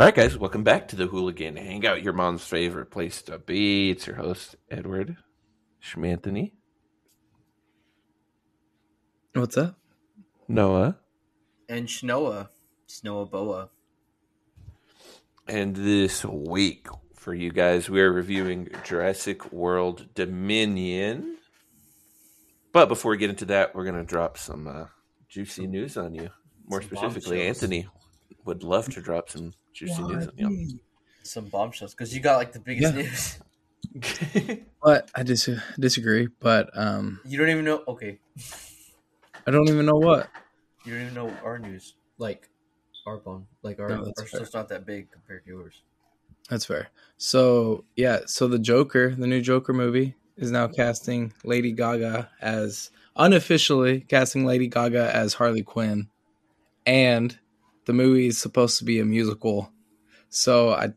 All right, guys, welcome back to the Hooligan Hangout, your mom's favorite place to be. It's your host, Edward Schmanthony. What's up? Noah. And Shnoa. Shnoa Boa. And this week, for you guys, we are reviewing Jurassic World Dominion. But before we get into that, we're going to drop some uh, juicy news on you. More Some specifically. Anthony would love to drop some juicy news on. Some bombshells. Because you got like the biggest Yeah. news. But I dis- disagree. But um, You don't even know. Okay. I don't even know what. You don't even know our news. Like, our bone. Like, our, No, that's our fair. stuff's not that big compared to yours. That's fair. So yeah, so the Joker, the new Joker movie, is now casting Lady Gaga as unofficially casting Lady Gaga as Harley Quinn, and the movie is supposed to be a musical. So I,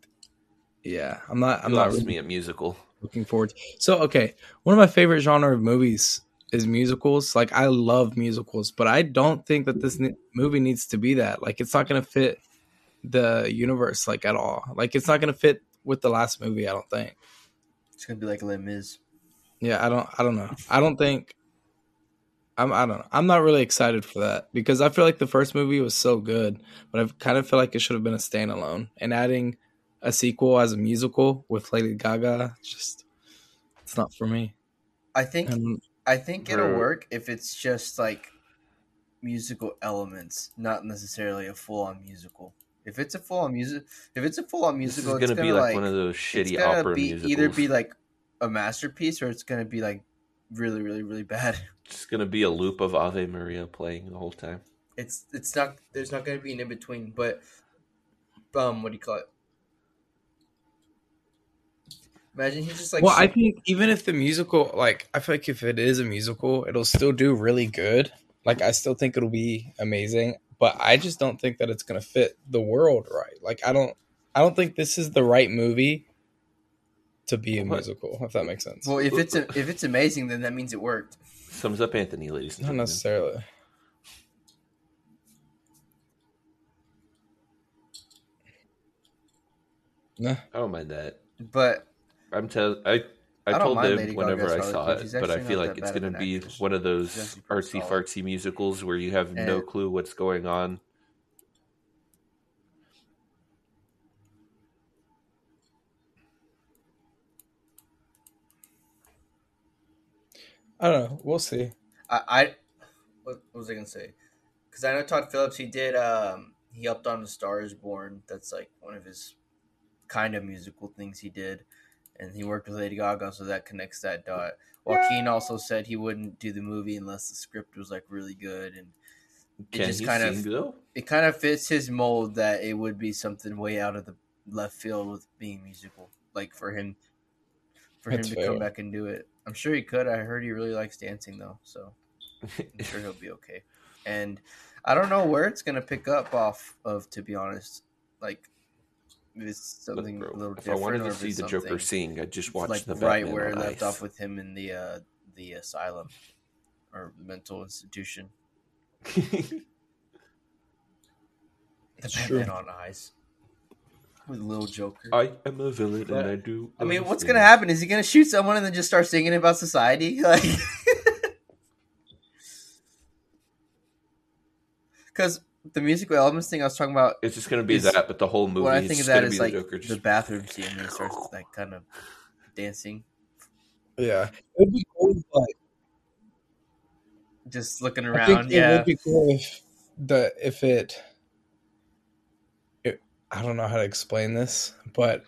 yeah, I'm not. I'm I'm not really me a musical. looking forward. To. So okay, one of my favorite genre of movies is musicals. Like I love musicals, but I don't think that this ne- movie needs to be that. Like it's not going to fit the universe like at all. Like it's not going to fit with the last movie. I don't think. It's going to be like Les Mis. Yeah, I don't. I don't know. I don't think. I'm. I don't know. I'm not really excited for that because I feel like the first movie was so good, but I kind of feel like it should have been a standalone. And adding a sequel as a musical with Lady Gaga, just it's not for me. I think And I think it'll Bro. work if it's just like musical elements, not necessarily a full on musical. If it's a full on music, if it's a full on This is musical, going it's to be gonna, be like, one of those it's shitty gonna opera be musicals. either be like a masterpiece or it's gonna be like really, really, really bad. It's going to be a loop of Ave Maria playing the whole time. It's it's not there's not gonna be an in between, but um, what do you call it? Imagine he's just like well, I think even if the musical, like, I feel like if it is a musical, it'll still do really good. Like, I still think it'll be amazing, but I just don't think that it's gonna fit the world right. Like, I don't, I don't think this is the right movie to be a What? musical. If that makes sense. well, if it's a, if it's amazing, then that means it worked. Sums up Anthony, ladies and Not necessarily. Nah. I don't mind that. But I'm tell I I, I told mind them Lady whenever Gaga's I saw it, but I feel like it's going to be actress. one of those artsy fartsy musicals where you have no clue what's going on. I don't know. We'll see. I, I what, what was I gonna say? Because I know Todd Phillips. He did. Um, he helped on *The Star Is Born*. That's like one of his kind of musical things he did, and he worked with Lady Gaga, so that connects that dot. Joaquin also said he wouldn't do the movie unless the script was like really good, and It Can just kind of- though? it kind of fits his mold that it would be something way out of the left field with being musical, like for him, for That's him to come back and do it. I'm sure he could. I heard he really likes dancing though, so. I'm sure he'll be okay. And I don't know where it's gonna pick up off of, to be honest. Like, it's Look, something bro, a little if I wanted to see the Joker sing, I'd just watch like the right Batman where it left off with him in the uh, the asylum or mental institution. The Batman true. on ice with little Joker. I am a villain But, and I do. I mean, what's gonna happen? Is he gonna shoot someone and then just start singing about society? Like, because the musical elements thing I was talking about, It's just gonna be is- that, but the whole movie. what I is think of just that gonna be like the Joker the bathroom scene when he starts like kind of dancing, Yeah, it would be cool. if, Like, just looking I around. think it would be cool if the if it, it. I don't know how to explain this, but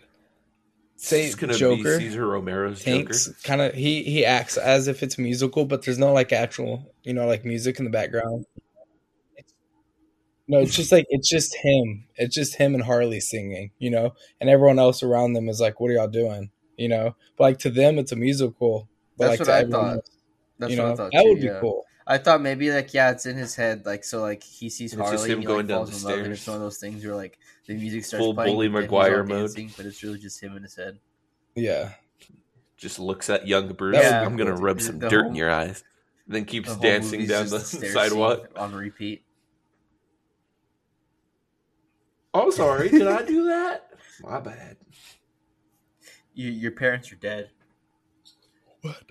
say it's gonna Joker be Cesar Romero's Hanks Joker. kind of he he acts as if it's musical, but there's no like actual you know like music in the background. It's, no, it's just like it's just him. It's just him and Harley singing, you know, and everyone else around them is like, "What are y'all doing?" You know, but like to them, it's a musical. But That's like what to I everyone thought. that's you what know, I thought. that too, would be yeah. cool. I thought maybe like yeah, it's in his head, like so like he sees It's just Harley him and he, going like, down falls the in love, and it's one of those things where like the music starts Full playing, Bully but then he's Maguire all mode. dancing, but it's really just him in his head. Yeah, Just looks at young Bruce. That would I'm gonna rub some the dirt whole- in your eyes. Then keeps whole dancing down just the a stair sidewalk. on repeat. Oh, sorry. Did I do that? My bad. You, your parents are dead. What?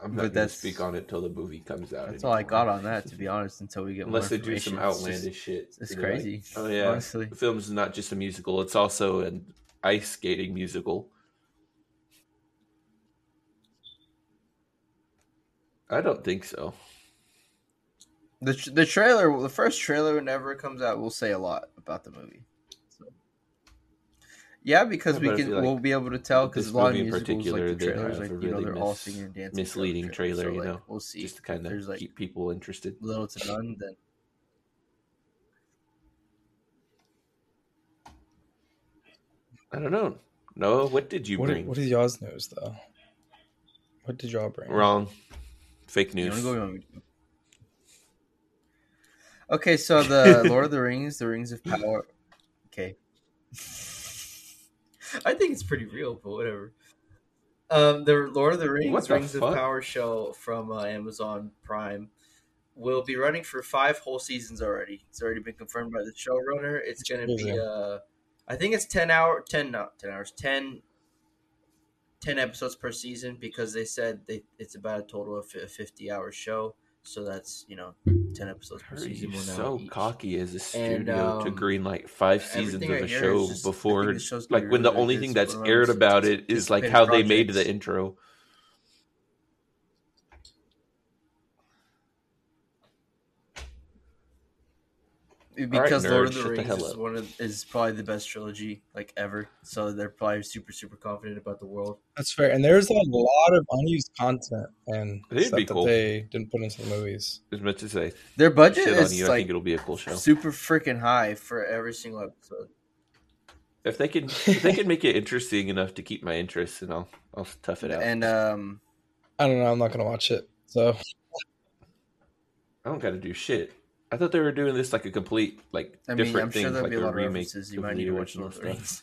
I'm But not going to that's- speak on it till the movie comes out. That's all I anymore. got on that, to be honest. Until we get Unless they do some information. It's just- outlandish shit. It's, like, crazy. oh yeah, honestly. the film is not just a musical; it's also an ice skating musical. I don't think so. The tr- the trailer, the first trailer, whenever it comes out, will say a lot about the movie. So. Yeah, because Yeah, we can like we'll be able to tell because a lot of movie in musicals, like the trailers, like a you know, really they're all singing and dancing. Misleading trailer, so, you like, know, We'll see. just to kind of like, keep people interested. little to none. Then I don't know. Noah, what did you What, bring? what is y'all's news though? What did y'all bring? Wrong. Fake you news. want to go? You want me to- Okay, so the Lord of the Rings, the Rings of Power. Okay, I think it's pretty real, but whatever. Um, the Lord of the Rings, What the Rings of? Power show from uh, Amazon Prime will be running for five whole seasons already. It's already been confirmed by the showrunner. It's going to be, uh, I think it's ten hour, ten not ten hours, 10, 10 episodes per season because they said they it's about a total of a fifty hour show. So that's you know ten episodes per Are season. so each. cocky as a And, studio to um, green like five seasons of a show just- before like when the only thing that's aired about it is like how they made the intro because All right, Lord of the shut the Rings is one of is probably the best trilogy like ever. So they're probably super super confident about the world. That's fair. And there's a lot of unused content and It'd stuff be that cool. they didn't put into the movies. as much as I Their budget shit on is you I like think it'll be a cool show super freaking high for every single episode. if they can if they can make it interesting enough to keep my interest and I'll I'll tough it out And um, I don't know. I'm not gonna watch it. So I don't got to do shit I thought they were doing this like a complete like I mean, different I'm thing sure there'll like be a a lot of remake references. You might need to watch original Lord of the stuff Rings.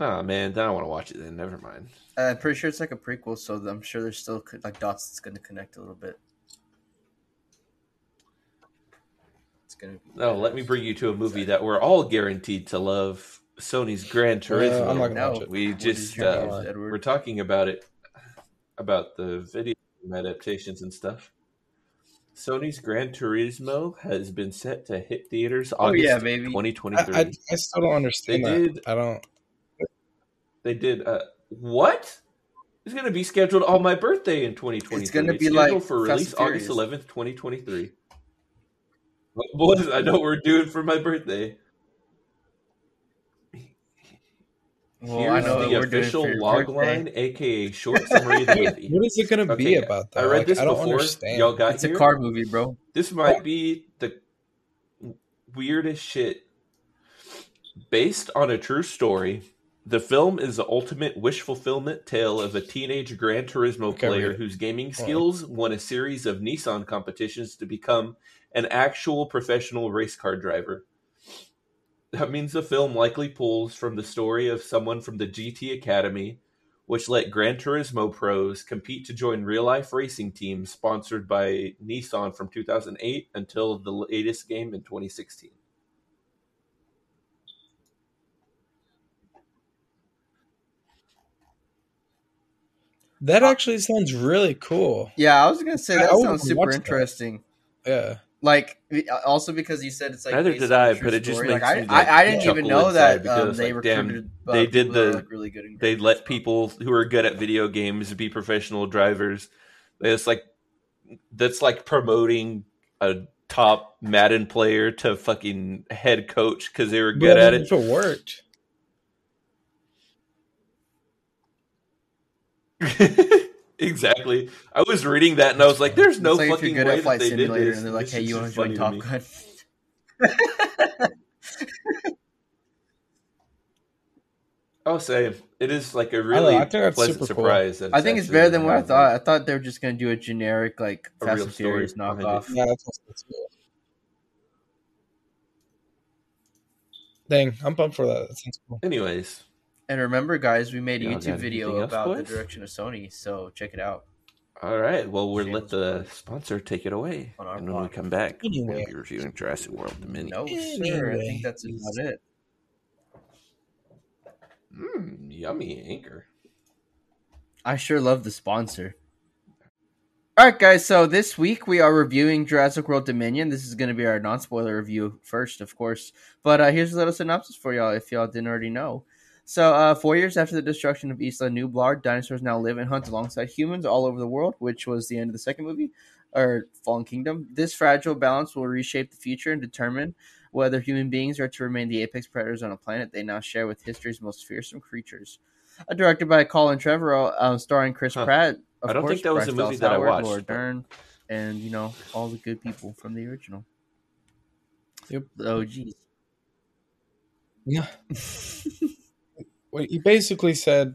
oh man then I want to watch it then never mind Uh, I'm pretty sure it's like a prequel, so I'm sure there's still co- like dots that's going to connect a little bit. It's gonna be. No, let me bring you to a movie that we're all guaranteed to love. Sony's Gran Turismo. Uh, I'm not gonna No. watch it. we just uh, we're talking about it about the video game adaptations and stuff. Sony's Gran Turismo has been set to hit theaters Oh, August yeah, baby. 2023. I, I, I still don't understand They that. did- I don't. they did uh, what? It's going to be scheduled on my birthday in 2023. It's gonna be scheduled like for release August 11th, 2023. Well, Boys, I know what we're doing for my birthday. Well, Here's I know the official for your log birthday. line, aka short summary of the movie. What is it gonna Okay, be about? Though? I read Like, this I don't before. understand. Y'all got It's a car movie, bro. This might be the weirdest shit. Based on a true story, the film is the ultimate wish fulfillment tale of a teenage Gran Turismo Okay, player read whose gaming Hold on. skills won a series of Nissan competitions to become an actual professional race car driver. That means the film likely pulls from the story of someone from the GT Academy, which let Gran Turismo pros compete to join real life racing teams sponsored by Nissan from 2008 until the latest game in 2016. That actually sounds really cool. Yeah, I was gonna say that I sounds watch super that. interesting. Yeah. Like also because you said it's like Neither did on a I, true but it just story. makes like, me, I, like, I, I didn't even know that because um, it's they like, recruited. uh, they did the- like, really good. In They let Turismo. people who are good at video games be professional drivers. It's like that's like promoting a top Madden player to fucking head coach because they were good But at it. If it worked, exactly. I was reading that and I was like, "There's no like fucking good way that they did Simulator this." and they're like, This "Hey, you want just to join Top. Gun?" Oh, I'll say it is like a don't really know, I think pleasant super cool. surprise. I think it's better than what I thought. I thought they were just gonna do a generic like A Fast and Furious knockoff. yeah, that's what's cool. Dang, I'm pumped for that. That sounds cool. Anyways, And remember, guys, we made a Y'all got YouTube video anything else, about the boys? direction of Sony, so check it out. All right. Well, we'll let the sponsor take it away, On our and when we podcast. come back, Anyway. we'll be reviewing Jurassic World Dominion. No, sir. I think that's about it. Mm, yummy anchor. I sure love the sponsor. All right, guys. So this week we are reviewing Jurassic World Dominion. This is going to be our non-spoiler review first, of course. But uh, here's a little synopsis for y'all if y'all didn't already know. So, uh, four years after the destruction of Isla Nublar, dinosaurs now live and hunt alongside humans all over the world, which was the end of the second movie, or Fallen Kingdom. This fragile balance will reshape the future and determine whether human beings are to remain the apex predators on a planet they now share with history's most fearsome creatures. Uh, directed by Colin Trevorrow, um, starring Chris Huh. Pratt. Of I don't course, think that was Bryce a movie Dallas that I watched, Laura but- Dern, and you know all the good people from the original. Yep. The OGs. Yeah. Wait, you basically said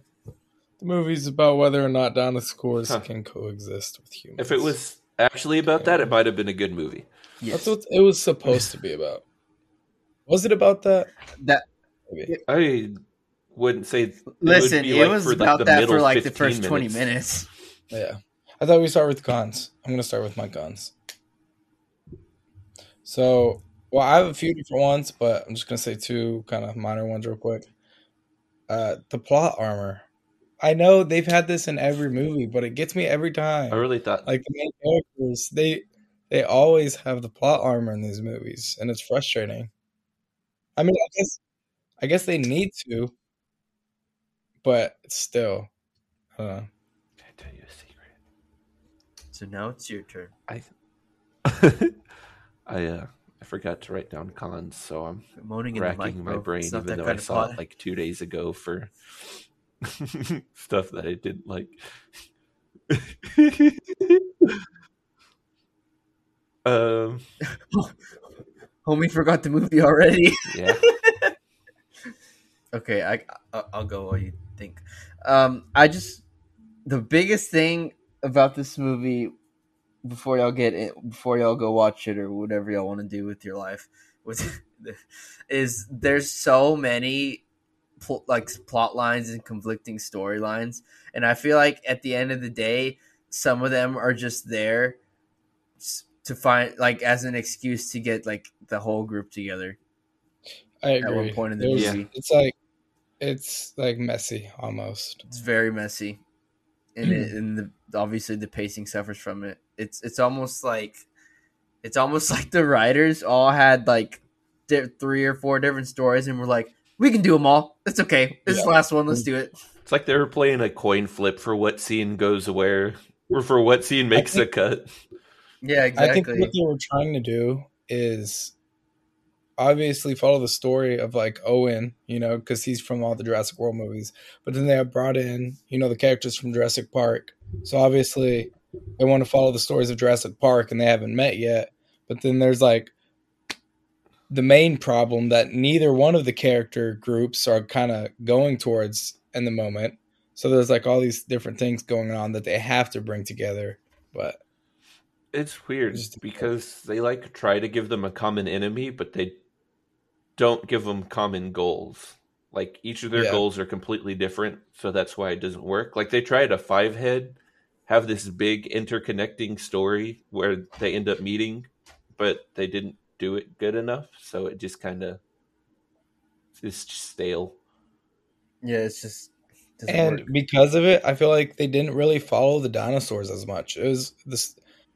the movie's about whether or not dinosaurs Huh. can coexist with humans. If it was actually about that, it might have been a good movie. Yes. that's what it was supposed to be about. Was it about that? That Maybe. I wouldn't say. listen, be it, like was for, about the that for like the 15 first twenty minutes. minutes. Yeah. I thought we start with guns. I'm gonna start with my guns. So, well, I have a few different ones, but I'm just gonna say two kind of minor ones real quick. Uh, the plot armor. I know they've had this in every movie, but it gets me every time. I really thought. like the main characters, they they always have the plot armor in these movies, and it's frustrating. I mean, I guess I guess they need to, but still, I don't know. Can I tell you a secret? So now it's your turn. I, I uh, I forgot to write down cons, so I'm moaning racking my brain, even though I saw it like two days ago for stuff that I didn't like. um, Homie forgot the movie already. yeah. Okay, I I- I'll go while you think. Um, I just the biggest thing about this movie before y'all get it, before y'all go watch it or whatever y'all want to do with your life, with is there's so many pl- like plot lines and conflicting storylines, and I feel like at the end of the day, some of them are just there to find like as an excuse to get like the whole group together. I At agree. one point in the There's- movie. it's like it's like messy almost. It's very messy, and it, and the obviously the pacing suffers from it. It's it's almost like it's almost like the writers all had like di- three or four different stories, and we're like, we can do them all. It's okay. This is the last one. Let's do it. It's like they were playing a coin flip for what scene goes where, or for what scene makes think- a cut. Yeah, exactly. I think what they were trying to do is obviously follow the story of like Owen, you know, because he's from all the Jurassic World movies. But then they have brought in, you know, the characters from Jurassic Park. So obviously they want to follow the stories of Jurassic Park and they haven't met yet. But then there's like the main problem that neither one of the character groups are kind of going towards in the moment. So there's like all these different things going on that they have to bring together. But It's weird because they like try to give them a common enemy, but they don't give them common goals. Like each of their Yeah. goals are completely different, so that's why it doesn't work. Like they tried a five head, have this big interconnecting story where they end up meeting, but they didn't do it good enough, so it just kind of is stale. yeah, it's just doesn't and work. because of it, I feel like they didn't really follow the dinosaurs as much. It was this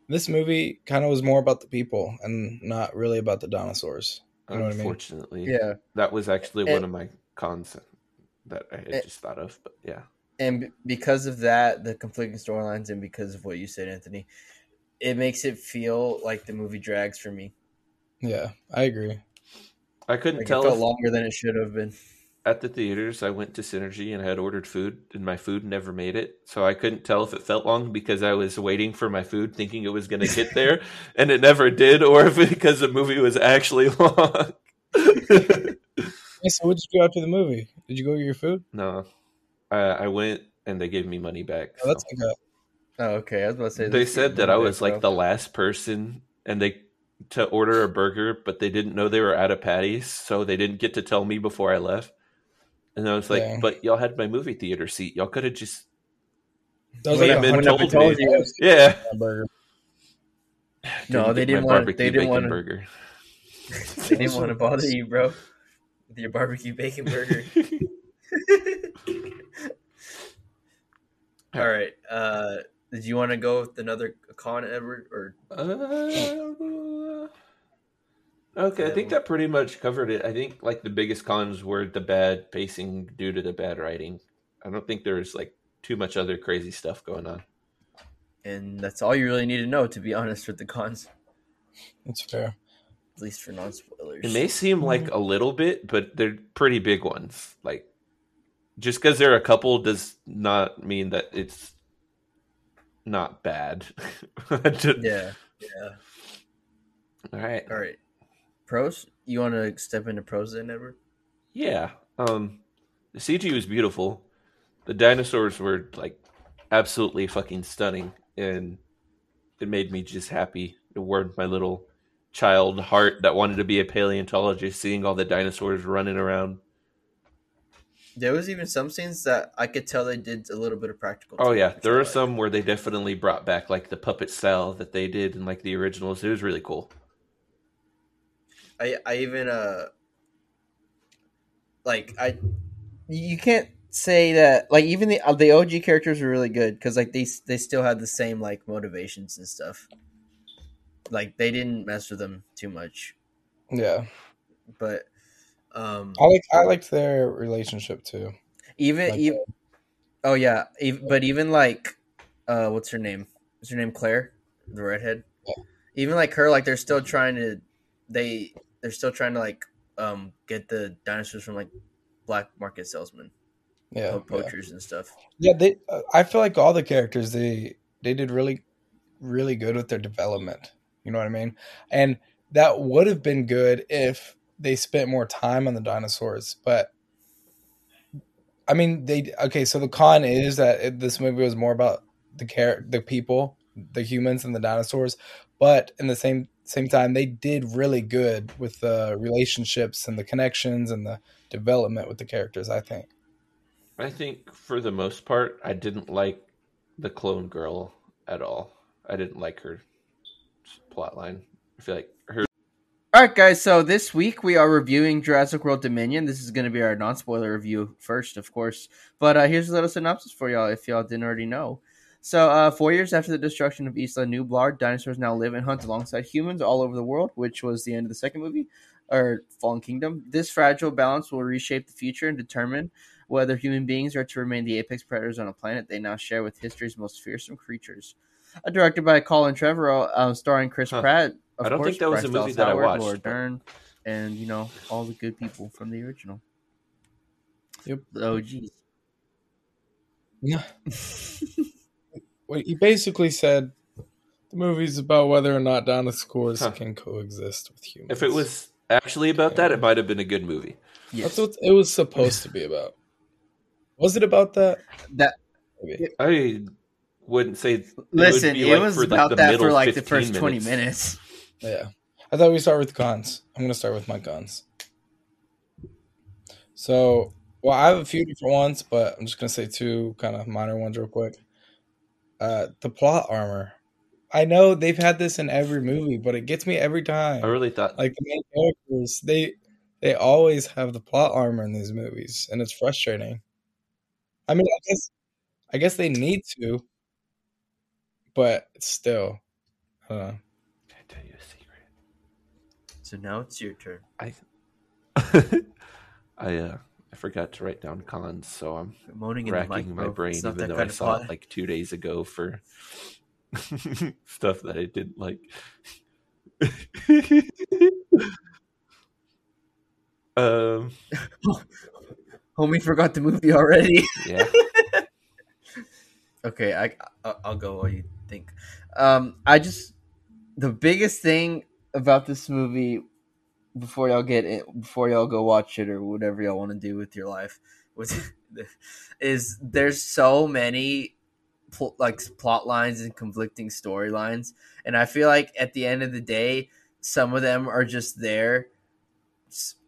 this movie kind of was more about the people and not really about the dinosaurs. You know what I mean? Unfortunately, yeah, that was actually And- one of my cons that I had And- just thought of. But yeah, and because of that, the conflicting storylines, and because of what you said, Anthony, it makes it feel like the movie drags for me. Yeah, I agree. I couldn't Like it tell felt if longer than it should have been. At the theaters, I went to Cinergy and I had ordered food, and my food never made it. So I couldn't tell if it felt long because I was waiting for my food, thinking it was going to get there, and it never did, or if because the movie was actually long. Hey, so what did you do after the movie? Did you go get your food? no, I, I went and they gave me money back. Oh, that's so. like a, Oh, okay. I was about to say They said that I good, was like bro. the last person, and they to order a burger, but they didn't know they were out of patties, so they didn't get to tell me before I left. And I was like, Yeah. "But y'all had my movie theater seat. Y'all could have just That was like have a been hundred told percent. Yeah. burger. No, they didn't want- they didn't wanna- burger. They didn't want to bother you, bro, with your barbecue bacon burger. All right. Uh, did you want to go with another con, Edward? Or Uh, okay, I think that pretty much covered it. I think like the biggest cons were the bad pacing due to the bad writing. I don't think there's like too much other crazy stuff going on. and that's all you really need to know, to be honest, with the cons, That's fair. at least for non spoilers. It may seem mm-hmm. like a little bit, but they're pretty big ones. Like just because there are a couple does not mean that it's not bad. Just- Yeah. Yeah. All right. All right. Pros. You want to step into pros then, Edward? Yeah. Um the CG was beautiful. The dinosaurs were like absolutely fucking stunning and it made me just happy. It warmed my little child heart that wanted to be a paleontologist seeing all the dinosaurs running around. There was even some scenes that I could tell they did a little bit of practical. Oh yeah, there are liked. some where they definitely brought back like the puppet style that they did in like the originals. It was really cool. I I even uh like I you can't say that like even the uh, the OG characters were really good because like they they still had the same like motivations and stuff. Like they didn't mess with them too much, Yeah, but um I like I liked their relationship too. even Like, even oh yeah, but even like uh what's her name? Is her name Claire, the redhead? Yeah. Even like her, like they're still trying to they they're still trying to like um get the dinosaurs from like black market salesmen. yeah, po- yeah. poachers and stuff. Yeah, they. Uh, I feel like all the characters they they did really, really good with their development. You know what I mean? And that would have been good if they spent more time on the dinosaurs. But I mean, they okay. So the con is that it, this movie was more about the care, the people, the humans, and the dinosaurs. But in the same same time, they did really good with the relationships and the connections and the development with the characters. I think. I think for the most part, I didn't like the clone girl at all. I didn't like her plot line. I feel like her All right, guys. So this week we are reviewing Jurassic World Dominion. This is going to be our non-spoiler review first, of course. But uh, here's a little synopsis for y'all if y'all didn't already know. So, uh, four years after the destruction of Isla Nublar, dinosaurs now live and hunt alongside humans all over the world, which was the end of the second movie, or Fallen Kingdom. This fragile balance will reshape the future and determine whether human beings are to remain the apex predators on a planet they now share with history's most fearsome creatures. Uh, directed by Colin Trevorrow, uh, starring Chris Huh. Pratt. Of I don't course, think that was Bryce a movie Dallas that I Howard, watched, Laura but- Dern, and you know all the good people from the original. Yep. The OGs. Yeah. Wait, he basically said the movie's about whether or not dinosaurs Huh. can coexist with humans. if it was actually about that, it might have been a good movie. Yes. that's what it was supposed to be about. Was it about that? That Maybe. I wouldn't say it listen, be it like was for, about the that for like the 15 first twenty minutes. Yeah. I thought we start with the cons. I'm gonna start with my cons. So, well, I have a few different ones, but I'm just gonna say two kind of minor ones real quick. Uh, the plot armor. I know they've had this in every movie, but it gets me every time. I really thought like the main characters they they always have the plot armor in these movies and it's frustrating i mean i guess i guess they need to but still I don't know. Can I tell you a secret? So now it's your turn. I I uh I forgot to write down cons, so I'm Moaning racking my brain, even though I saw it like two days ago for stuff that I didn't like. um, Homie forgot the movie already. yeah, Okay, I I- I'll go while you think. Um, I just the biggest thing about this movie before y'all get it, before y'all go watch it or whatever y'all want to do with your life was is there's so many pl- like plot lines and conflicting storylines, and I feel like at the end of the day, some of them are just there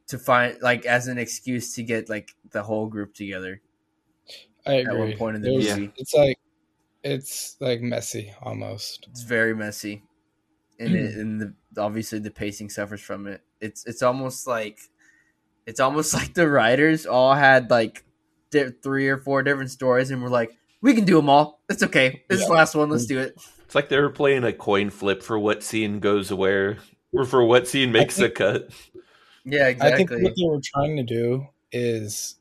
to find like as an excuse to get like the whole group together. i At one point in the There's- movie. it's like it's like messy almost. It's very messy, and hmm. it, and the obviously the pacing suffers from it. It's it's almost like it's almost like the writers all had like di- three or four different stories, and we're like, we can do them all. It's okay. This is the last one. Let's do it. It's like they were playing a coin flip for what scene goes where, or for what scene makes a cut. Yeah, exactly I think what they were trying to do is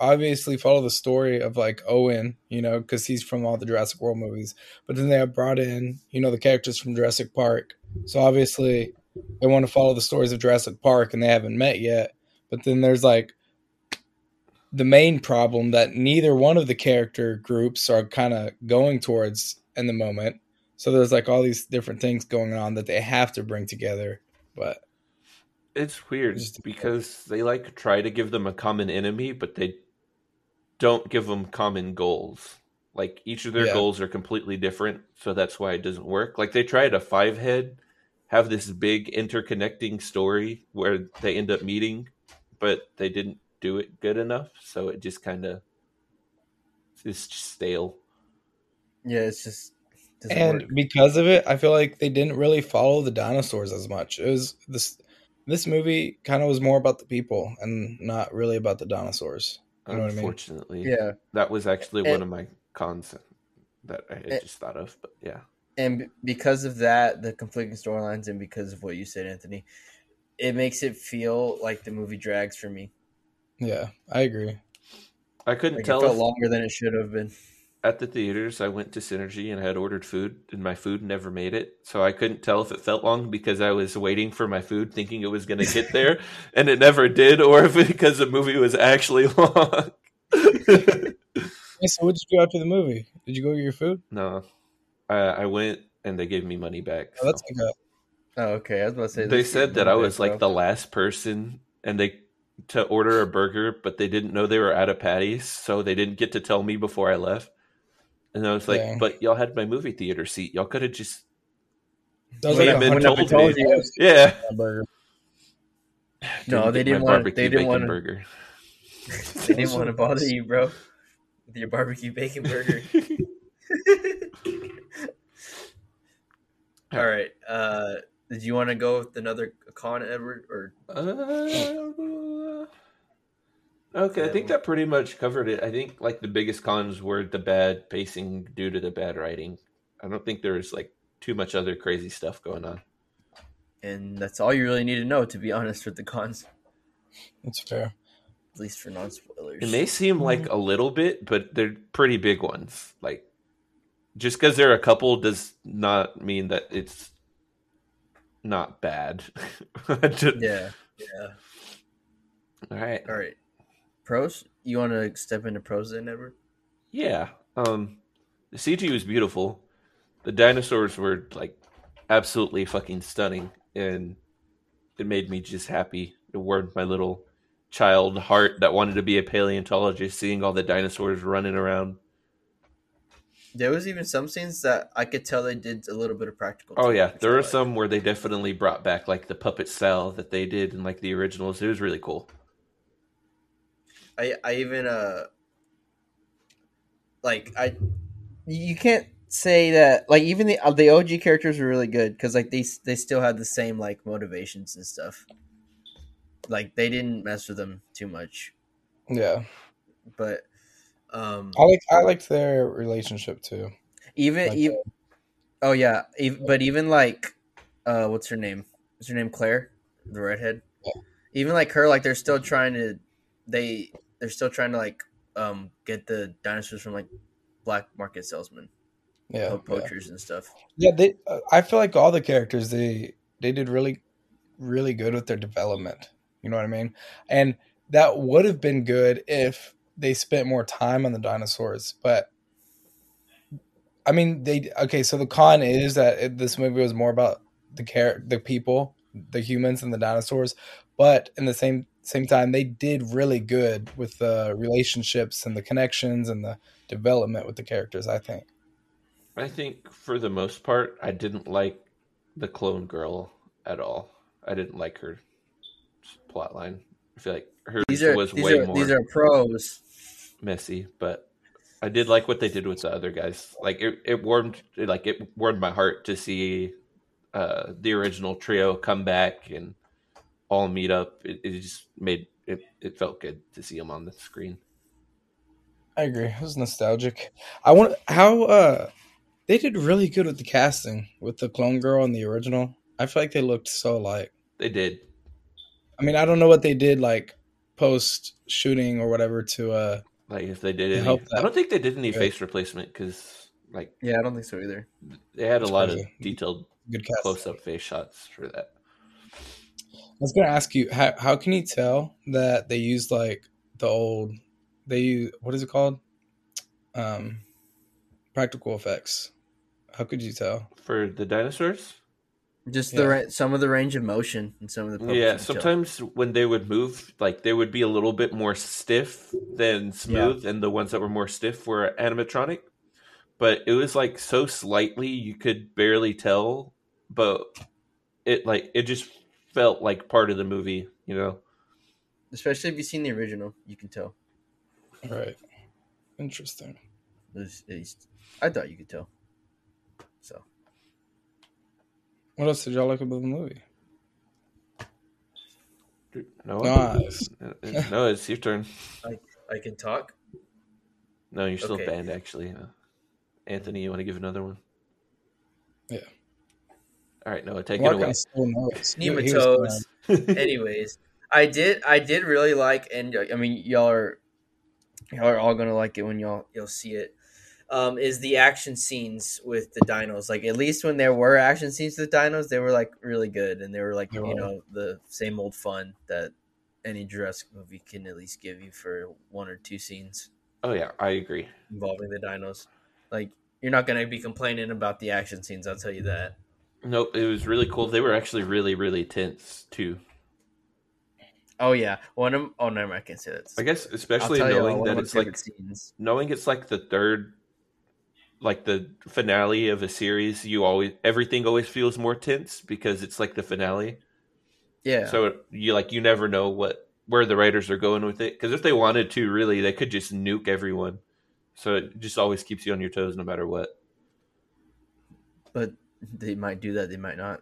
obviously follow the story of like Owen, you know, because he's from all the Jurassic World movies. But then they have brought in, you know, the characters from Jurassic Park. So obviously they want to follow the stories of Jurassic Park and they haven't met yet. But then there's like the main problem that neither one of the character groups are kind of going towards in the moment. So there's like all these different things going on that they have to bring together. But It's weird because they like try to give them a common enemy, but they don't give them common goals. Like each of their Yeah. goals are completely different, so that's why it doesn't work. Like they tried a five head, have this big interconnecting story where they end up meeting, but they didn't do it good enough, so it just kind of is stale. yeah, it's just doesn't and work. because of it, I feel like they didn't really follow the dinosaurs as much. It was this this movie kind of was more about the people and not really about the dinosaurs. You know what I mean? Unfortunately, Yeah, that was actually And- one of my cons that I had And- just thought of. But yeah, and because of that, the conflicting storylines, and because of what you said, Anthony, it makes it feel like the movie drags for me. Yeah, I agree. I couldn't Like it tell felt if longer than it should have been. at the theaters I went to Cinergy and I had ordered food and my food never made it. So I couldn't tell if it felt long because I was waiting for my food thinking it was going to get there and it never did or if because the movie was actually long. Hey, so what did you do after the movie? Did you go get your food? no. I, I went and they gave me money back. Oh, that's so. like a, Oh, okay. I was about to say They said that I was like the last person and they to order a burger, but they didn't know they were out of patties, so they didn't get to tell me before I left. And I was like. "But y'all had my movie theater seat. Y'all could have just that was Would like have a been hundred told me. yeah." burger. No, they didn't want- they didn't wanna- burger. They didn't want to bother you, bro. With your barbecue bacon burger. All right. Uh, did you want to go with another con, Edward? Or Uh, okay, I think that pretty much covered it. I think like the biggest cons were the bad pacing due to the bad writing. I don't think there was like too much other crazy stuff going on. and that's all you really need to know, to be honest, with the cons, That's fair. at least for non spoilers. It may seem like a little bit, but they're pretty big ones. Like just because there are a couple does not mean that it's not bad. Just- Yeah. Yeah. All right. All right. Pros. You want to step into pros then, Edward? Yeah. Um the CG was beautiful. The dinosaurs were like absolutely fucking stunning and it made me just happy. It warmed my little child heart that wanted to be a paleontologist seeing all the dinosaurs running around. There was even some scenes that I could tell they did a little bit of practical. Oh yeah, there I were some where they definitely brought back like the puppet cell that they did in like the originals. It was really cool. I I even uh like I you can't say that like even the uh, the OG characters were really good because like they they still had the same like motivations and stuff. Like they didn't mess with them too much, Yeah, but um I like I liked their relationship too. even Like, even oh yeah, but even like uh what's her name? Is her name Claire, the redhead? Yeah. Even like her, like they're still trying to they they're still trying to like um get the dinosaurs from like black market salesmen, yeah, po- yeah. poachers and stuff. Yeah, they. Uh, I feel like all the characters they they did really, really good with their development. You know what I mean? And that would have been good if they spent more time on the dinosaurs. But I mean, they okay. So the con is that it, this movie was more about the care, the people, the humans, and the dinosaurs. But in the same same time, they did really good with the relationships and the connections and the development with the characters. I think. I think for the most part, I didn't like the clone girl at all. I didn't like her plot line. I feel like her These are was these way are more these are pros. messy, but I did like what they did with the other guys. Like it, it warmed like it warmed my heart to see uh, the original trio come back and all meet up. It, it just made it. It felt good to see them on the screen. I agree. It was nostalgic. I want how uh they did really good with the casting with the clone girl and the original. I feel like they looked so alike. They did. I mean, I don't know what they did like post shooting or whatever to uh Like if they did They any, helped. I don't think they did any Good. face replacement because like Yeah, I don't think so either. they had a That's lot of detailed good close up face shots for that. I was gonna ask you how how can you tell that they used like the old they use what is it called um practical effects how could you tell For the dinosaurs, Just the Yeah. some of the range of motion and some of the yeah. you can tell. Sometimes when they would move, like they would be a little bit more stiff than smooth, and the ones that were more stiff were animatronic. But it was like so slightly you could barely tell, but it like it just felt like part of the movie, you know. especially if you've seen the original, you can tell. right interesting There's- at least I thought you could tell. So what else did y'all like about the movie No, Nice. no, it's your turn. I I can talk. No, you're still Okay. banned. Actually, uh, Anthony, you want to give another one? Yeah. All right, Noah, take Mark it away. on still notes. He- he was Nematodes. Anyways, I did I did really like and I mean y'all are y'all are all gonna like it when y'all you'll see it. Um, is the action scenes with the dinos like at least when there were action scenes with dinos they were like really good and they were like They you know the same old fun that any Jurassic movie can at least give you for one or two scenes oh yeah, I agree. involving the dinos. Like you're not gonna be complaining about the action scenes, I'll tell you that. Nope, it was really cool. They were actually really, really tense too. Oh yeah, one of oh mind, I can't say that. I guess especially knowing that it's like scenes. knowing it's like the third, like the finale of a series. You always everything always feels more tense because it's like the finale. Yeah. So you like you never know what where the writers are going with it. Because if they wanted to, really, they could just nuke everyone. So it just always keeps you on your toes no matter what. but they might do that. They might not.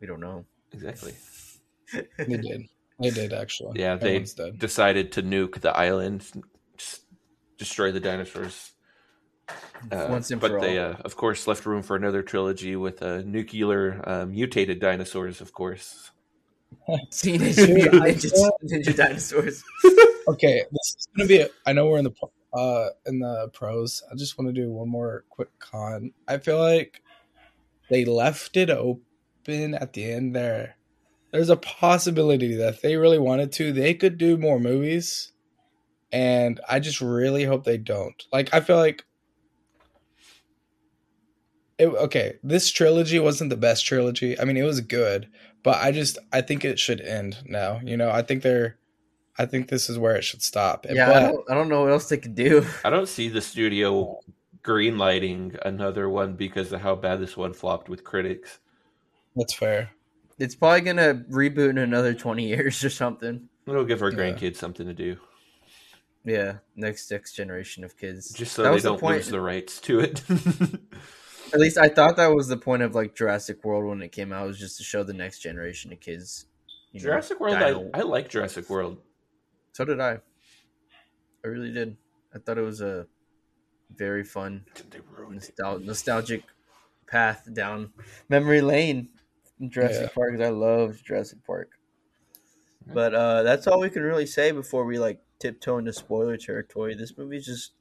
We don't know. Exactly. they did they did actually Yeah, they dead. decided to nuke the island, just destroy the dinosaurs. Uh, Once and but for they, all. uh, of course, left room for another trilogy with uh, nuclear uh, mutated dinosaurs. Of course, Teenage Dude, Mutant Ninja, Ninja Dinosaurs. okay this is gonna be a, i know we're in the uh in the pros i just want to do one more quick con i feel like they left it open at the end there there's a possibility that if they really wanted to they could do more movies and i just really hope they don't like i feel like it, okay this trilogy wasn't the best trilogy i mean it was good but i just i think it should end now you know i think they're i think this is where it should stop Yeah, I don't, I don't know what else they could do. I don't see the studio greenlighting another one because of how bad this one flopped with critics. that's fair It's probably gonna reboot in another twenty years or something. It'll give our Yeah. grandkids something to do, Yeah, next next generation of kids. just so That they don't point. lose the rights to it. At least I thought that was the point of like Jurassic World when it came out, was just to show the next generation of kids. you know, Jurassic World, I, dino- I like Jurassic World. So did I. I really did. I thought it was a very fun, They ruined it. nostal- nostalgic path down memory lane in Jurassic Yeah. Park. 'cause I love Jurassic Park. But uh, that's all we can really say before we like tiptoe into spoiler territory. This movie's just,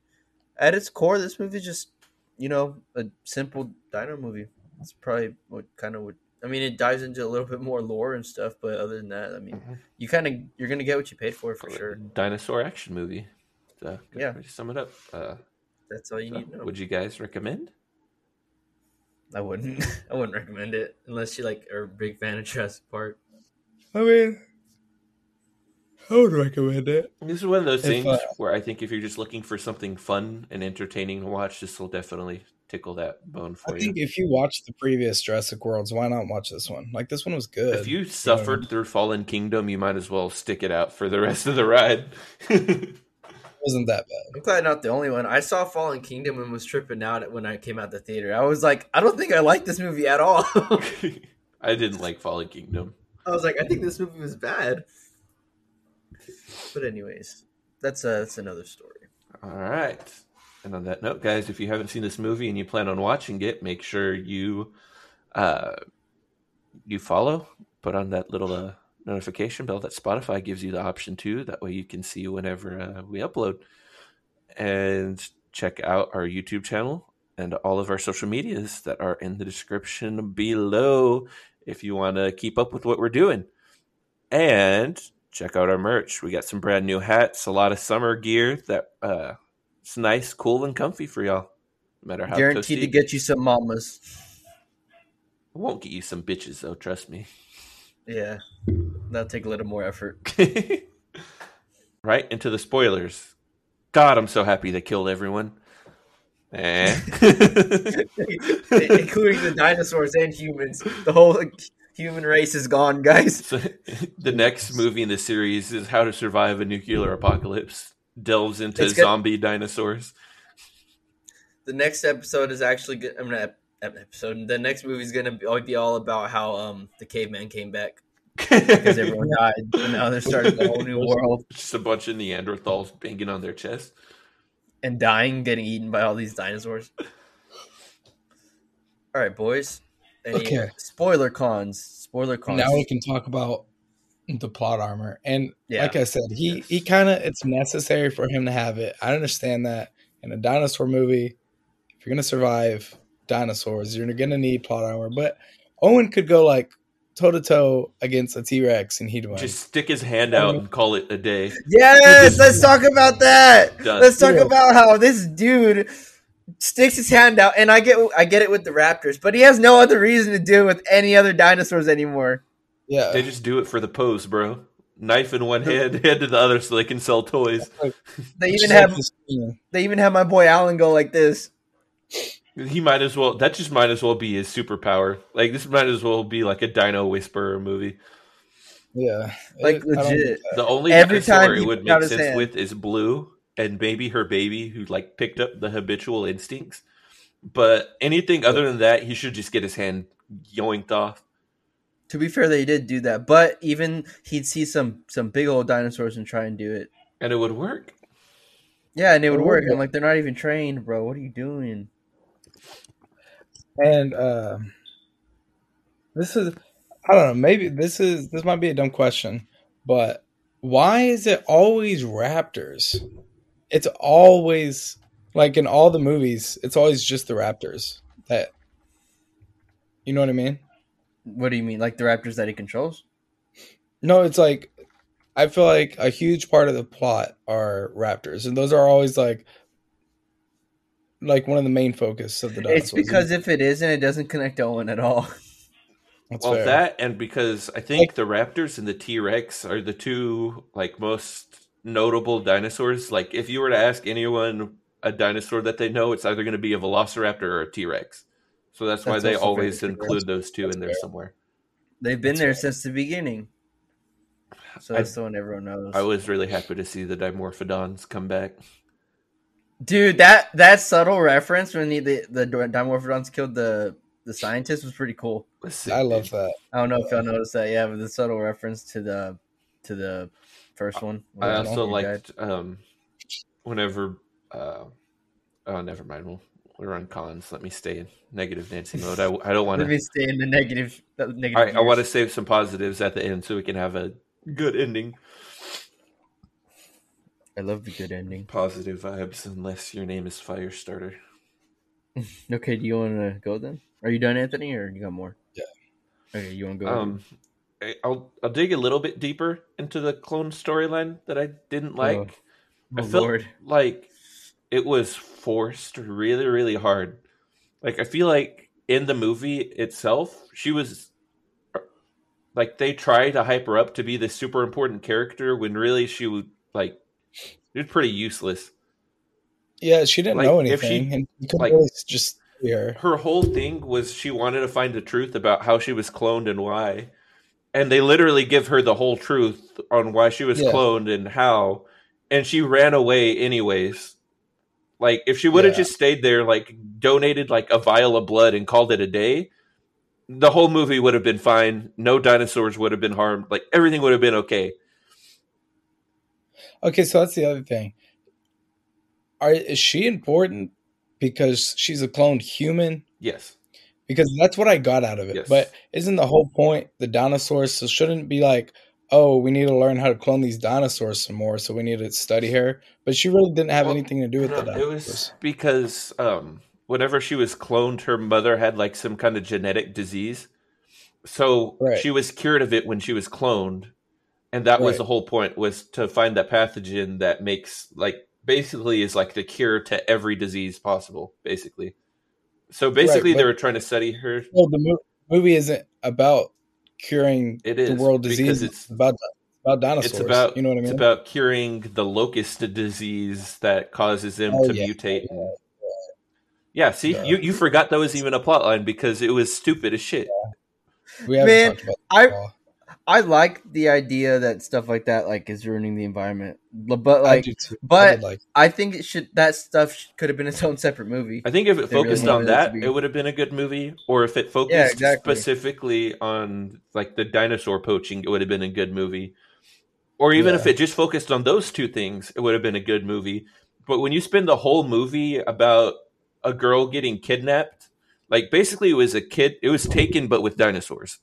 at its core, this movie's just, you know, a simple dino movie. It's probably what kind of would. I mean, it dives into a little bit more lore and stuff, but other than that, I mean, Mhm. you kind of you're gonna get what you paid for for sure. Dinosaur action movie. So, Yeah. way to sum it up. Uh, That's all you so need to know. would you guys recommend? I wouldn't. I wouldn't recommend it unless you like are a big fan of Jurassic Park. i mean i would recommend it This is one of those If, things uh, where I think if you're just looking for something fun and entertaining to watch, this will definitely tickle that bone for i you. think if you watch the previous jurassic worlds why not watch this one like this one was good If you suffered through Fallen Kingdom, you might as well stick it out for the rest of the ride. wasn't that bad. I'm glad not the only one. I saw Fallen Kingdom and was tripping out when I came out the theater. I was like, I don't think I like this movie at all. I didn't like Fallen Kingdom. I was like, I think this movie was bad. But anyways, that's uh that's another story. All right. And on that note, guys, if you haven't seen this movie and you plan on watching it, make sure you uh, you follow, put on that little uh, notification bell that Spotify gives you the option to. That way you can see whenever uh, we upload. And check out our YouTube channel and all of our social medias that are in the description below if you want to keep up with what we're doing. And check out our merch. We got some brand new hats, a lot of summer gear that uh, it's nice, cool, and comfy for y'all. No matter how Guaranteed to get you some mamas. I won't get you some bitches though. Trust me. Yeah, that'll take a little more effort. right into the spoilers. God, I'm so happy they killed everyone. Eh. Including the dinosaurs and humans. The whole human race is gone, guys. So, the next movie in the series is How to Survive a Nuclear Apocalypse. Delves into It's zombie dinosaurs. The next episode is actually good. I'm gonna episode. The next movie is gonna be, be all about how um the caveman came back because everyone died, and now they're starting a whole new world Just a bunch of Neanderthals banging on their chest. and dying, getting eaten by all these dinosaurs. All right, boys. Any Okay. Spoiler cons. Spoiler cons. Now we can talk about the plot armor. And Yeah. like I said, he he kind of it's necessary for him to have it. I understand that in a dinosaur movie, if you're gonna survive dinosaurs, you're gonna need plot armor. But Owen could go like toe to toe against a T Rex and he'd win. Just stick his hand out and call it a day. Yes, let's talk about that. Done. Let's talk Yeah. about how this dude sticks his hand out, and I get I get it with the raptors, but he has no other reason to do it with any other dinosaurs anymore. yeah, They just do it for the pose, bro. Knife in one hand, hand to the other, so they can sell toys. They even have this, you know, they even have my boy Alan go like this. He might as well. That just might as well be his superpower. Like this might as well be like a Dino Whisperer movie. yeah, Like, It- legit. The only Every dinosaur time it would make sense hand. with is Blue and maybe her baby who like picked up the habitual instincts. But anything other than that, he should just get his hand yoinked off. To be fair, they did do that, but even he'd see some some big old dinosaurs and try and do it. And it would work. Yeah, and it would work. would. I'm like, they're not even trained, bro. What are you doing? And uh, this is, I don't know, maybe this is, this might be a dumb question, but why is it always raptors? It's always, like in all the movies, it's always just the raptors that, you know what I mean? What do you mean, like the raptors that he controls? No, it's like, I feel like a huge part of the plot are raptors, and those are always like, like one of the main focus of the dinosaurs. It's because if it isn't, it doesn't connect to Owen at all. That's well, fair. that and because I think the Raptors and the T Rex are the two like most notable dinosaurs. Like if you were to ask anyone a dinosaur that they know, it's either going to be a Velociraptor or a T Rex. So that's, why they always very true. include those two in there fair. somewhere. They've been That's there right. since the beginning. So I- that's the one everyone knows. I was really happy to see the Dimorphodons come back. Dude, that that subtle reference when the the, the Dimorphodons killed the the scientist was pretty cool. I love that. I don't know if y'all noticed that, yeah, but the subtle reference to the to the first one. I also liked um, whenever. Uh, oh, never mind. We'll, we're on cons. Let me stay in negative Nancy mode. I, I don't want Let to. me stay in the negative. The negative All right, I want to save some positives at the end so we can have a good ending. I love the good ending. Positive vibes, unless your name is Firestarter. Okay, do you want to go then? Are you done, Anthony, or you got more? Yeah. Okay, you want to go? Um, I- I'll I'll dig a little bit deeper into the clone storyline that I didn't oh. like. oh I felt Lord, like it was forced really, really hard. Like I feel like in the movie itself, she was uh, like they try to hype her up to be this super important character when really she would like she was pretty useless. Yeah, she didn't Like, know if she- and you could like- really just see her. Her whole thing was she wanted to find the truth about how she was cloned and why. And they literally give her the whole truth on why she was Yeah. cloned and how. and she ran away anyways. Like if she would have Yeah. just stayed there, like donated like a vial of blood and called it a day, the whole movie would have been fine. No dinosaurs would have been harmed. Like everything would have been okay. Okay, so that's the other thing. Are is she important because she's a cloned human? Yes. Because that's what I got out of it. Yes. But isn't the whole point the dinosaurs? So shouldn't be like, oh, we need to learn how to clone these dinosaurs some more, so we need to study her. But she really didn't have Well, anything to do with the No, it was because um, whenever she was cloned, her mother had like some kind of genetic disease. So Right. she was cured of it when she was cloned, and that was the whole point was to find that pathogen that makes like basically is like the cure to every disease possible. Basically, so basically they were trying to study her. Well, the mo- movie isn't about curing It the world because disease. it's- It's about about dinosaurs. It's about you know what I mean. it's about curing the locust disease that causes them Oh, to yeah. mutate. and- yeah, see, Yeah. you you forgot that was even a plot line because it was stupid as shit. we haven't Man, talked about I- at all. I like the idea that stuff like that like is ruining the environment, but but, I like. I but- did like I think it should that stuff sh- could have been its own separate movie. I think if it They really focused wanted on that, be- it would have been a good movie. Or if it focused Yeah, exactly. specifically on like the dinosaur poaching, it would have been a good movie. Or even if it just focused on those two things, it would have been a good movie. But when you spend the whole movie about a girl getting kidnapped, like basically it was a kid, it was taken but with dinosaurs.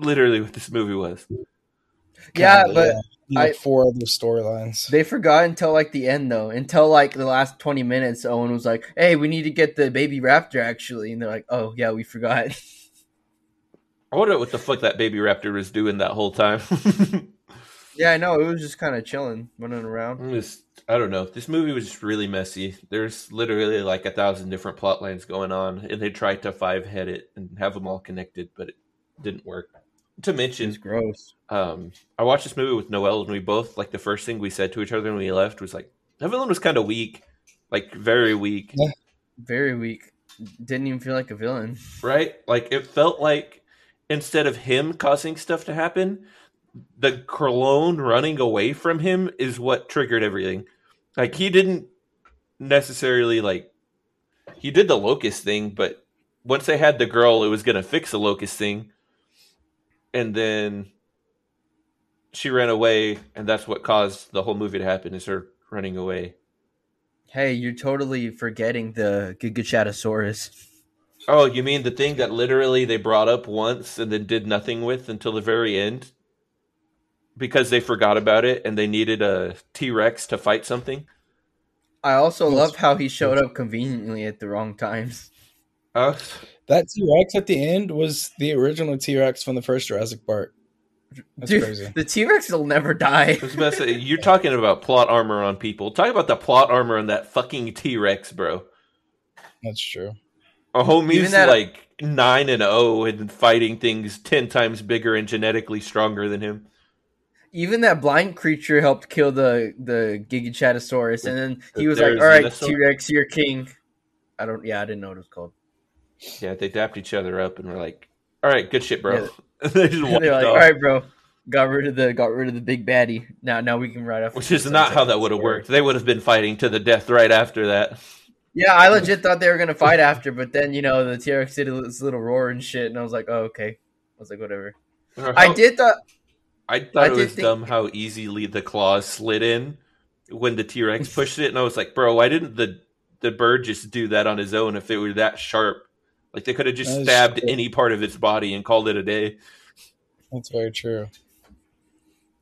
Literally, what this movie was. Yeah, kinda, but like I- four other storylines. They forgot until like the end though. Until like the last twenty minutes, Owen was like, "Hey, we need to get the baby raptor actually," and they're like, "Oh yeah, we forgot." I wonder what the fuck that baby raptor was doing that whole time. yeah, I know. It was just kind of chilling, running around. It was- I don't know. This movie was just really messy. There's literally like a thousand different plot lines going on, and they tried to five head it and have them all connected, but it didn't work. To mention mention, gross. um, I watched this movie with Noel, and we both like the first thing we said to each other when we left was like, "That villain was kind of weak, like very weak, Yeah. Very weak. Didn't even feel like a villain. right? Like it felt like instead of him causing stuff to happen, the clone running away from him is what triggered everything. Like he didn't necessarily like he did the locust thing, but once they had the girl, it was gonna fix the locust thing, and then she ran away, and that's what caused the whole movie to happen. Is her running away? Hey, you're totally forgetting the Gigachatosaurus. Oh, you mean the thing that literally they brought up once and then did nothing with until the very end? Because they forgot about it and they needed a T Rex to fight something? I also love how he showed up conveniently at the wrong times. Uh, That T Rex at the end was the original T Rex from the first Jurassic Park. That's Dude, crazy. the T Rex will never die. I was about to say, you're talking about plot armor on people. Talk about the plot armor on that fucking T Rex, bro. That's true. A homie's Even that- like 9 and 0 and fighting things 10 times bigger and genetically stronger than him. Even that blind creature helped kill the the Gigachatosaurus, and then he was There's like, "All right, T Rex, you're king." I don't. Yeah, I didn't know what it was called. Yeah, they dapped each other up and were like, all right, good shit, bro. Yeah. they just walked They're like, off. "All right, bro, got rid of the got rid of the big baddie. Now, now we can ride off." Which is not how that would have worked. They would have been fighting to the death right after that. Yeah, I legit thought they were gonna fight after, but then you know the T Rex did this little roar and shit, and I was like, "Oh, okay." I was like, "Whatever." Or I did thought. I thought I it was think- dumb how easily the claws slid in when the T Rex pushed it, and I was like, bro, why didn't the the bird just do that on his own if it were that sharp? Like they could have just stabbed true. any part of its body and called it a day. That's very true.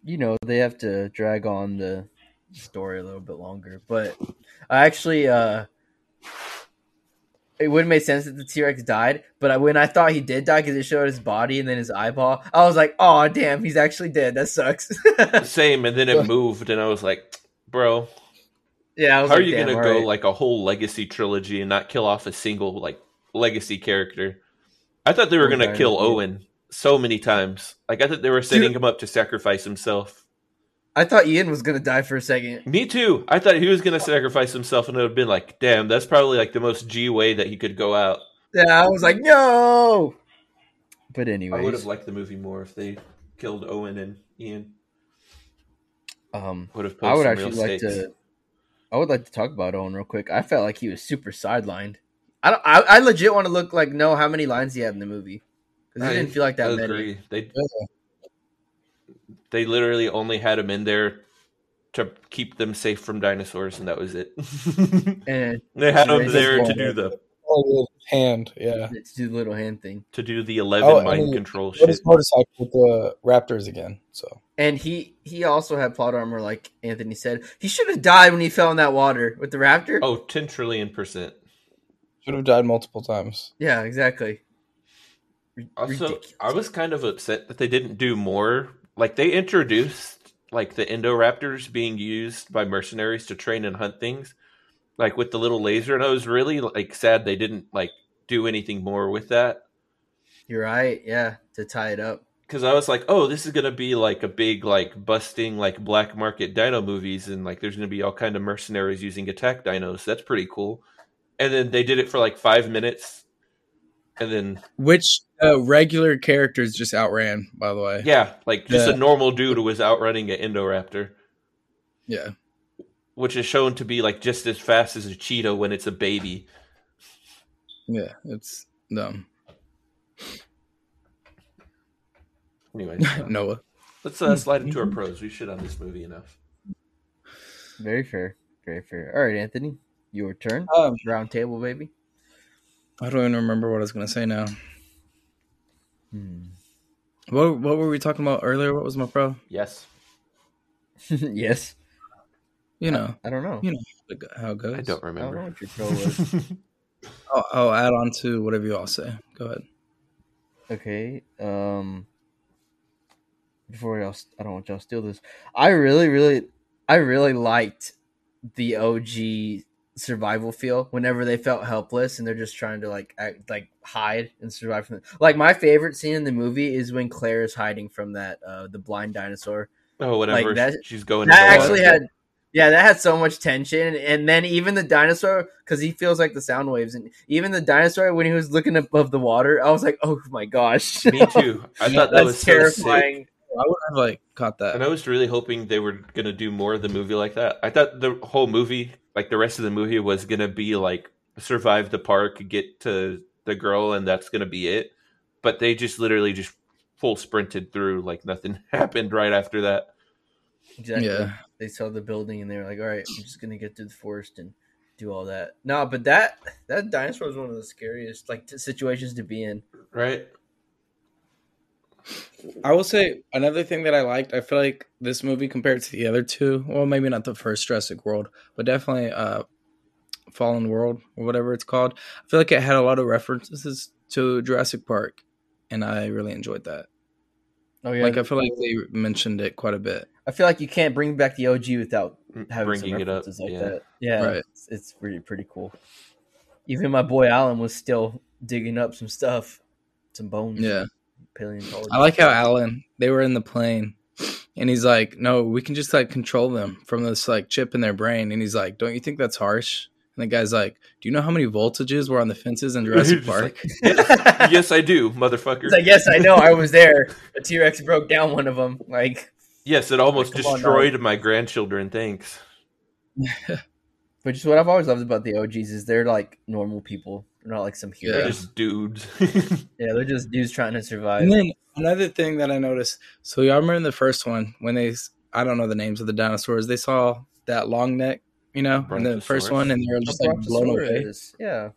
you know they have to drag on the story a little bit longer but i actually uh it wouldn't make sense that the t-rex died but I, when i thought he did die because it showed his body and then his eyeball i was like oh damn he's actually dead that sucks Same, and then it moved, and I was like, bro, yeah I was how are you damn, gonna all go right. like a whole legacy trilogy and not kill off a single like legacy character? I thought they were gonna guy, kill dude. Owen so many times. Like I thought they were setting him up to sacrifice himself. i thought ian was gonna die for a second Me too. I thought he was going to sacrifice himself, and it would have been like, damn, that's probably like the most G way that he could go out. yeah i was like no but anyway, I would have liked the movie more if they killed Owen and Ian. Um, Would have I would actually like to. I would like to talk about Owen real quick. I felt like he was super sidelined. I don't. I, I legit want to look like know how many lines he had in the movie because I it didn't feel like that many. agree. They they literally only had him in there to keep them safe from dinosaurs, and that was it. And they had him there to do the Oh, with hand, yeah. to do the little hand thing. to do the eleven Oh, mind he- control Rode shit. his motorcycle with the Raptors again. So And he he also had plot armor, like Anthony said. He should have died when he fell in that water with the raptor. Oh, 10 trillion percent. Should have died multiple times. Yeah, exactly. Ri- Also, ridiculous. I was kind of upset that they didn't do more. Like they introduced like the Indoraptors being used by mercenaries to train and hunt things, like with the little laser, and I was really like sad they didn't like do anything more with that. You're right. Yeah, to tie it up. Because I was like, oh, this is gonna be like a big like busting like black market dino movies, and like there's gonna be all kind of mercenaries using attack dinos. That's pretty cool. And then they did it for like five minutes, and then Which uh, regular characters just outran, by the way. yeah, like just Yeah. a normal dude was outrunning an Indoraptor. Yeah. which is shown to be like just as fast as a cheetah when it's a baby. Yeah. It's dumb. Anyway, Noah. let's uh, slide into our pros. We shit on this movie enough. Very fair. Very fair. All right, Anthony, your turn. Um, Round table, baby. I don't even remember what I was gonna say now. Hmm. What what were we talking about earlier? What was my pro? Yes, yes. You know I don't know. You know. how it goes. I don't I don't know remember. what your pro was. I'll, I'll add on to whatever you all say. Go ahead. Okay. Um. Before y'all, I don't want y'all to steal this. I really, really, I really liked the OG survival feel. Whenever they felt helpless and they're just trying to like act, like hide and survive from it. Like my favorite scene in the movie is when Claire is hiding from that uh the blind dinosaur. oh, whatever. Like that- she's going. That to actually had. Yeah, that had so much tension, and then even the dinosaur, because he feels like the sound waves, and even the dinosaur when he was looking above the water, I was like, "Oh my gosh!" Me too. I thought that That's was so sick. terrifying. I would have like caught that. And I was really hoping they were gonna do more of the movie like that. I thought the whole movie, like the rest of the movie, was gonna be like survive the park, get to the girl, and that's gonna be it. But they just literally just full sprinted through, like nothing happened right after that. Exactly. Yeah. They saw the building and they were like, "All right, I'm just gonna get through the forest and do all that." No, but that that dinosaur was one of the scariest like t- situations to be in. Right? I will say another thing that I liked. I feel like this movie compared to the other two, well, maybe not the first Jurassic World, but definitely uh, Fallen World or whatever it's called. I feel like it had a lot of references to Jurassic Park, and I really enjoyed that. Oh yeah, Like I feel like they mentioned it quite a bit. I feel like you can't bring back the OG without having Bringing some it up. references like yeah. that. Yeah, Right. it's, it's pretty pretty cool. Even my boy Alan was still digging up some stuff, some bones. Yeah, paleontology. I like how Alan they were in the plane, and he's like, "No, we can just like control them from this like chip in their brain." And he's like, "Don't you think that's harsh?" And the guy's like, "Do you know how many voltages were on the fences in Jurassic Just Park?" like, yes, yes, I do, motherfucker. It's like, yes, I know, I was there. A T Rex broke down one of them. Like, yes, it almost Come on, destroyed my grandchildren. Thanks. which is what I've always loved about the OGs is they're like normal people. They're not like some They're heroes. just dudes. Yeah, they're just dudes trying to survive. And then another thing that I noticed. So y'all remember in the first one when they, I don't know the names of the dinosaurs. They saw that long neck, you know, in the first one, and they were just like blown away. Yeah.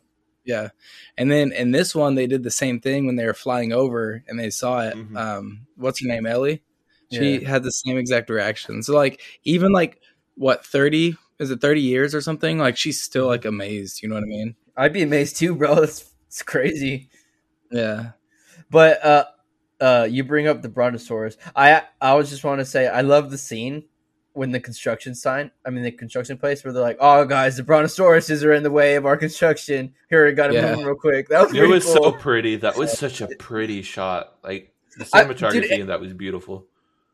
Yeah, and then in this one they did the same thing when they were flying over and they saw it. Mhm. Um, what's her name, Ellie? She Yeah. had the same exact reaction. So like even like what thirty is it thirty years or something? Like she's still like amazed. You know what I mean? I'd be amazed too, bro. That's it's crazy. Yeah. But uh uh you bring up the brontosaurus. I I was just want to say I love the scene when the construction sign, I mean the construction place where they're like, "Oh guys, the brontosauruses are in the way of our construction. Here, we got to Yeah. move 'em real quick." That was It was cool. so pretty. That was such a pretty shot. Like the I- cinematography dude, in that was beautiful.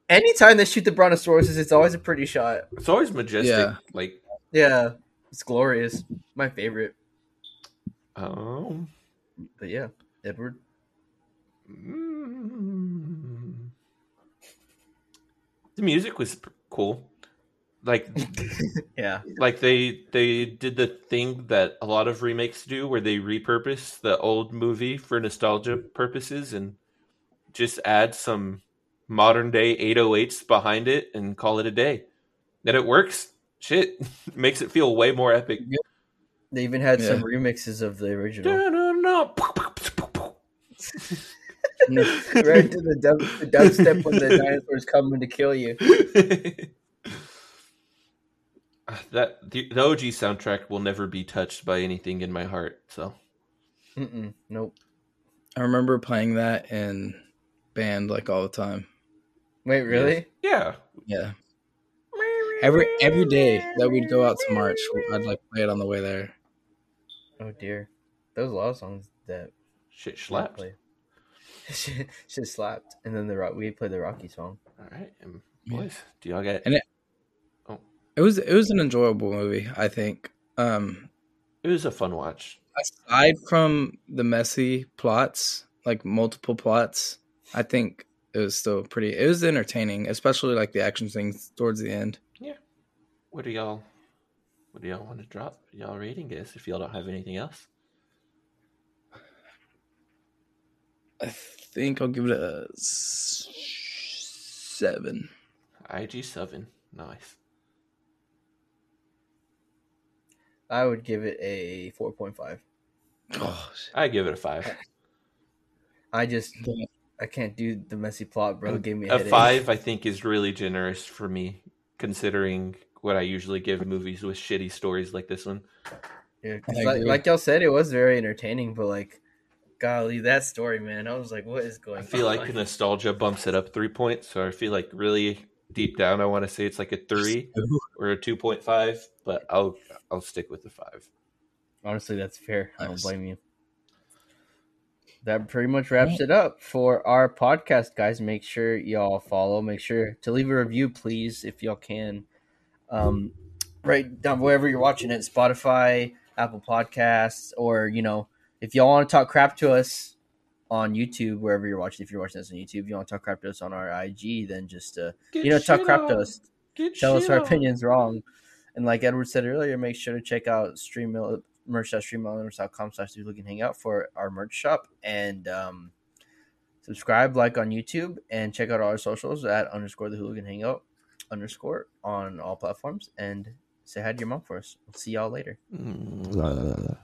Anytime they shoot the brontosauruses, it's always a pretty shot. It's always majestic. Yeah. Like Yeah, it's glorious. My favorite. Um, But yeah, Edward. mm, the music was cool. like yeah. like they they did the thing that a lot of remakes do where they repurpose the old movie for nostalgia purposes and just add some modern day 808s behind it and call it a day and it works shit makes it feel way more epic They even had some remixes of the original. Right to the, dub, the dubstep when the dinosaurs coming to kill you. Uh, that the, the OG soundtrack will never be touched by anything in my heart so Mm-mm, nope. I remember playing that in band like all the time. Wait, really? yeah Yeah. Every every day that we'd go out to march, I'd like play it on the way there. Oh dear, those was a lot of songs that shit slapped played. shit, shit slapped, and then the rock we played the Rocky song. all right and Yeah. boys do y'all get And It was it was an enjoyable movie, I think. Um it was a fun watch aside from the messy plots, like multiple plots, I think it was still pretty it was entertaining, especially like the action scenes towards the end. Yeah. What do y'all what do y'all want to drop y'all rating is if y'all don't have anything else? I think I'll give it a seven. IG seven. Nice. I would give it a four point five. Oh, I give it a five. I just. I can't do the messy plot, bro. It gave me a, A five I think is really generous for me, considering what I usually give movies with shitty stories like this one. Yeah, 'cause I like, like y'all said, it was very entertaining, but like, golly, that story, man, I was like, what is going? I feel on? like nostalgia bumps it up three points, so I feel like really deep down I want to say it's like a three or a two point five, but I'll I'll stick with the five. honestly, that's fair. I don't blame you. That pretty much wraps it up for our podcast, guys. Make sure y'all follow. Make sure to leave a review, please, if y'all can. Um, right down wherever you're watching it, Spotify, Apple Podcasts, or you know, if y'all want to talk crap to us on YouTube, wherever you're watching, if you're watching this on YouTube, if you want to talk crap to us on our IG, then just uh, Get you know, talk crap to us Get tell us our on. opinions wrong. And like Edward said earlier, make sure to check out stream merch.streamelements.com slash the hooligan hangout for our merch shop and um, subscribe, like on YouTube, and check out all our socials at underscore the hooligan hangout underscore on all platforms and say hi to your mom for us. We'll see y'all later. Mm.